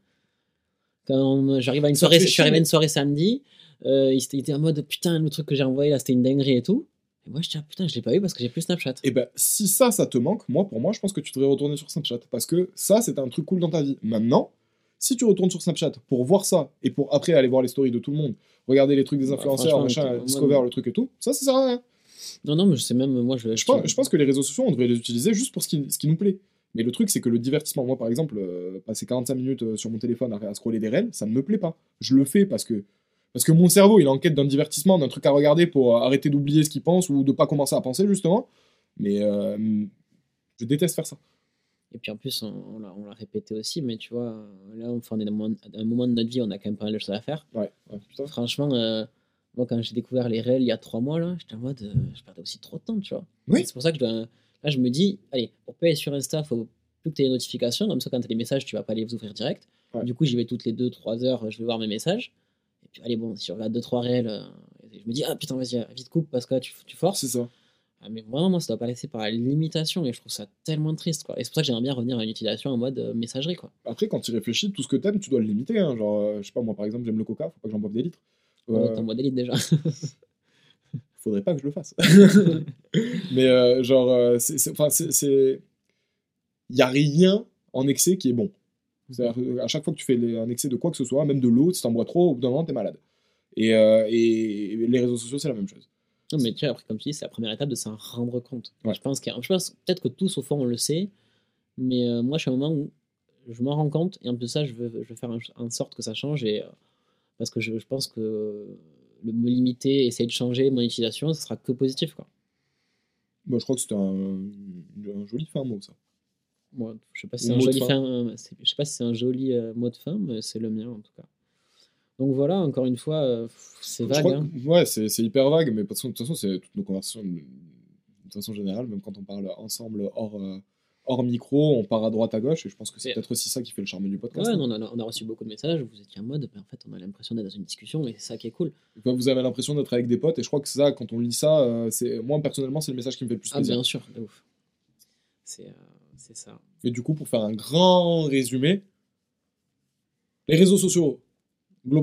Quand j'arrive à une Ça soirée, je suis arrivé à une soirée samedi, euh, il était- en mode putain, le truc que j'ai envoyé là, c'était une dinguerie et tout. Et moi, je dis, ah, putain, je l'ai pas eu parce que j'ai plus Snapchat. Et ben, si ça, ça te manque, moi, pour moi, je pense que tu devrais retourner sur Snapchat. Parce que ça, c'était un truc cool dans ta vie. Maintenant, si tu retournes sur Snapchat pour voir ça, et pour après aller voir les stories de tout le monde, regarder les trucs des Bah, influenceurs, franchement, machin, Discover, le truc et tout, ça, ça sert à rien. Non, non, mais je sais même, moi, je, Je pense, je pense que les réseaux sociaux, on devrait les utiliser juste pour ce qui, ce qui nous plaît. Mais le truc, c'est que le divertissement, moi, par exemple, euh, passer 45 minutes euh, sur mon téléphone à, à scroller des reels, ça ne me plaît pas. Je le fais parce que, parce que mon cerveau, il est en quête d'un divertissement, d'un truc à regarder pour euh, arrêter d'oublier ce qu'il pense ou de pas commencer à penser, justement. Mais euh, je déteste faire ça. Et puis en plus, on, on l'a- on l'a répété aussi, mais tu vois, là, on un moment, un moment de notre vie, on a quand même pas mal de choses à faire. Ouais, ouais. Franchement, euh, moi, quand j'ai découvert les réels il y a trois mois, là, j'étais en mode, euh, je perdais aussi trop de temps, tu vois. Oui. C'est pour ça que je dois- là, je me dis, allez, pour payer sur Insta, faut plus que tu as les notifications, comme ça, quand tu as les messages, tu vas pas les ouvrir direct. Ouais. Du coup, j'y vais toutes les 2-3 heures, je vais voir mes messages. Et puis, allez, bon, si je regarde 2-3 réels, euh, je me dis, ah putain, vas-y, vite coupe parce que là, tu, tu forces. C'est ça. Ah, mais vraiment, moi, ça doit pas laisser par la limitation et je trouve ça tellement triste. Quoi. Et c'est pour ça que j'aimerais bien revenir à une utilisation en mode euh, messagerie. Quoi. Après, quand tu réfléchis, tout ce que t'aimes, tu dois le limiter. hein. Genre, euh, je sais pas, moi par exemple, j'aime le coca, faut pas que j'en boive des litres. On Euh, est en mode élite déjà. *laughs* faudrait pas que je le fasse. *laughs* *laughs* Mais euh, genre, c'est, enfin, c'est, c'est, y a rien en excès qui est bon. C'est-à-dire que à chaque fois que tu fais les- un excès de quoi que ce soit, même de l'eau, si t'en bois trop, au bout d'un moment, t'es malade. Et, et les réseaux sociaux, c'est la même chose. Non, mais tu vois, après, comme tu dis, c'est la première étape de s'en rendre compte. Ouais. Je pense, qu'il y a- je pense peut-être que tous, au fond, on le sait, mais euh, moi, je suis à un moment où je m'en rends compte, et en plus de ça, je veux, je veux faire en, sorte que ça change, et, euh, parce que je, je pense que le, me limiter, essayer de changer mon utilisation, ce sera que positif. Quoi. Moi, je crois que c'était un, un joli fin mot, ça. Moi, je sais pas si Ou c'est un mot de joli fin. fin, euh, je sais pas si c'est un joli euh, mot de fin, mais c'est le mien en tout cas. Donc voilà, encore une fois, euh, c'est vague. crois hein. ouais, c'est, hyper vague, mais de toute façon, toute c'est toutes nos conversations, de façon générale, même quand on parle ensemble hors, euh, hors micro, on part à droite à gauche, et je pense que c'est peut-être aussi ça qui fait le charme du podcast. Ouais, hein. on, a, on a reçu beaucoup de messages, vous étiez en mode, ben, en fait, on a l'impression d'être dans une discussion, et c'est ça qui est cool. Quand vous avez l'impression d'être avec des potes, et je crois que ça, quand on lit ça, euh, c'est moi personnellement, c'est le message qui me fait le plus Ah, plaisir. bien sûr, de ouf. C'est ça. Et du coup, pour faire un grand résumé, les réseaux sociaux,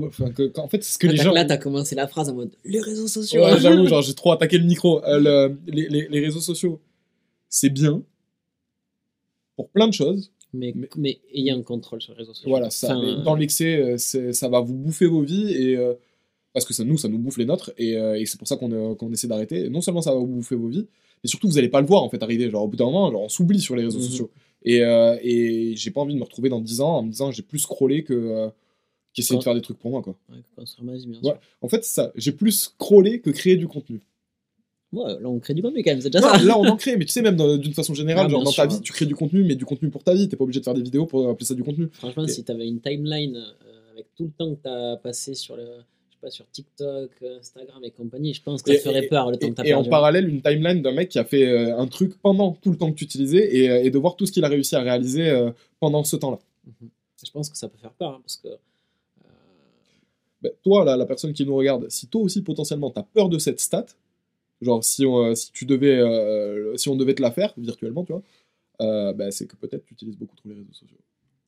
enfin, que- qu'en fait, c'est ce que Ah, les gens. Là, t'as commencé la phrase en mode, les réseaux sociaux. Ouais, *laughs* j'avoue, genre j'ai trop attaqué le micro. Euh, le- les, les- les réseaux sociaux, c'est bien pour plein de choses. mais, Mais- mais ayez un contrôle sur les réseaux sociaux. Voilà, ça. Enfin, mais dans l'excès, euh, ça va vous bouffer vos vies et euh, parce que ça, nous, ça nous bouffe les nôtres et, euh, et c'est pour ça qu'on essaie d'arrêter. Non seulement ça va vous bouffer vos vies, mais surtout vous allez pas le voir en fait arriver. Genre au bout d'un moment, genre, on s'oublie sur les réseaux Mhm. sociaux. Et, et j'ai pas envie de me retrouver dans 10 ans en me disant j'ai plus scrollé que euh, qu'essayer de faire des trucs pour moi quoi. ouais. En fait, ça, j'ai plus scrollé que créé du contenu. Ouais, là, on crée du contenu quand même, c'est déjà Non, ça. là on en crée, mais tu sais même d'une façon générale, Ah, genre dans ta vie, tu crées du contenu, mais du contenu pour ta vie. T'es pas obligé de faire des vidéos pour appeler ça du contenu. Franchement, Et- si t'avais une timeline euh, avec tout le temps que t'as passé sur le. Je sais pas, sur TikTok, euh, Instagram et compagnie, je pense que ça Et- ferait peur le temps Et, que t'as et en perdu. parallèle, une timeline d'un mec qui a fait euh, un truc pendant tout le temps que tu utilisais et, de voir tout ce qu'il a réussi à réaliser euh, pendant ce temps-là. Mhm. Je pense que ça peut faire peur, hein, parce que. Ben, toi, là, la personne qui nous regarde, si toi aussi potentiellement tu as peur de cette stat, genre si, on, euh, si tu devais, euh, si on devait te la faire virtuellement, tu vois, euh, ben, c'est que peut-être tu utilises beaucoup trop les réseaux sociaux.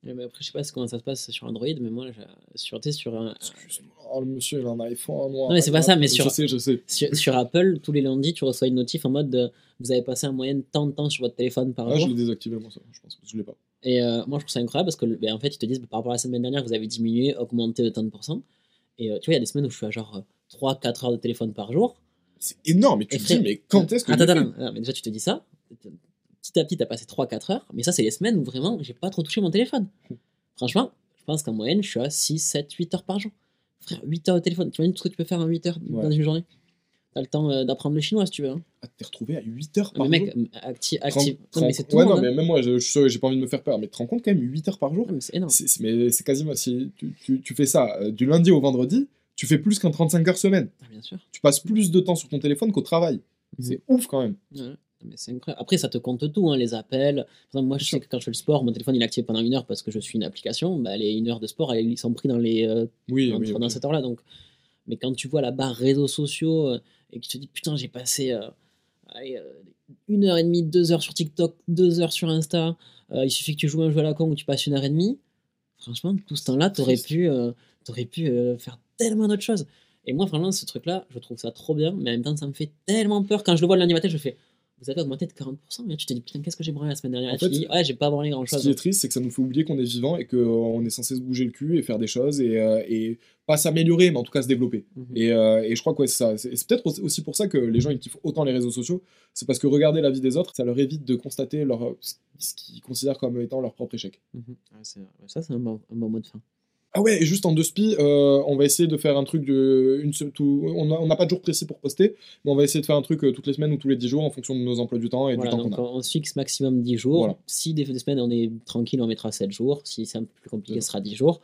Ouais, mais après, je sais pas comment ça se passe sur Android, mais moi, sur, sur, un, Excuse-moi, oh, le monsieur il a un iPhone noir. Non, mais c'est pas ça, mais sur- Je sais, je sais. sur, sur Apple, tous les lundis, tu reçois une notif en mode vous avez passé en moyenne tant de temps sur votre téléphone par Ah, je jour. l'ai désactivé moi ça, je pense, je l'ai pas. Et euh, moi, je trouve ça incroyable parce que, ben, en fait, ils te disent par rapport à la semaine dernière, vous avez diminué, augmenté de tant de pourcents. Et euh, tu vois, il y a des semaines où je suis à genre 3-4 heures de téléphone par jour. C'est énorme, et tu Et te frère- dis, mais quand est-ce que. Attends, attends, attends, mais déjà, tu te dis ça. Petit à petit, t'as passé 3-4 heures. Mais ça, c'est les semaines où vraiment, j'ai pas trop touché mon téléphone. *laughs* Franchement, je pense qu'en moyenne, je suis à 6, 7, 8 heures par jour. Frère, 8 heures au téléphone. Tu imagines tout ce que tu peux faire en 8 heures dans Ouais. une journée? T'as le temps euh, d'apprendre le chinois si tu veux. hein. Ah, t'es retrouvé à 8 heures Mais par mec, jour? acti-. Non, mais c'est tout ouais, non, mais hein. même moi, je, je j'ai pas envie de me faire peur, mais tu te rends compte quand même, 8 heures par jour? Non, mais c'est mais c'est quasiment. si tu, tu- tu fais ça euh, du lundi au vendredi, tu fais plus qu'un 35 heures semaine. Ah, bien sûr. Tu passes plus de temps sur ton téléphone qu'au travail. Mhm. C'est ouf quand même. Ouais, mais c'est incroyable. Après, ça te compte tout, hein, les appels. Par exemple, moi, je sais que quand je fais le sport, mon téléphone il est activé pendant une heure parce que je suis une application. Bah, les une heure de sport, ils sont pris dans les euh, Oui, dans, oui. dans cette heure-là. Donc, mais quand tu vois la barre réseaux sociaux et que tu te dis putain, j'ai passé euh, allez, euh, une heure et demie, deux heures sur TikTok, deux heures sur Insta. euh, il suffit que tu joues un jeu à la con où tu passes une heure et demie. Franchement, tout ce temps-là, t'aurais pu, t'aurais pu faire tellement d'autres choses. Et moi, vraiment, ce truc-là, je trouve ça trop bien, mais en même temps, ça me fait tellement peur. Quand je le vois le lundi matin, je fais Vous avez augmenté de 40%, et tu te dis Putain, qu'est-ce que j'ai branlé la semaine dernière En Et tu te fait, dis Ouais, j'ai pas branlé Ce grand-chose. qui est triste, c'est que ça nous fait oublier qu'on est vivant et qu'on est censé se bouger le cul et faire des choses et, euh, et pas s'améliorer, mais en tout cas se développer. Mhm. Et, euh, et je crois que ouais, c'est ça. C'est peut-être aussi pour ça que les gens ils kiffent autant les réseaux sociaux. C'est parce que regarder la vie des autres, ça leur évite de constater leur, ce qu'ils considèrent comme étant leur propre échec. Mhm. Ouais, ça, c'est un bon, un bon mot de fin. Ah ouais, et juste en deux spi, euh, on va essayer de faire un truc de. Une, tout, on n'a pas de jour précis pour poster, mais on va essayer de faire un truc euh, toutes les semaines ou tous les 10 jours en fonction de nos emplois du temps et Voilà, du temps qu'on a. on, se fixe maximum 10 jours. Voilà. Si des, des semaines on est tranquille, on mettra 7 jours. Si c'est un peu plus compliqué, ce sera 10 jours.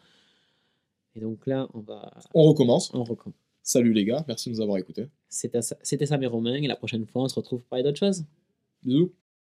Et donc là, on va. On recommence. On recommence. Salut les gars, merci de nous avoir écoutés. C'était ça, mes Romains. Et la prochaine fois, on se retrouve pour parler d'autre chose. Bisous.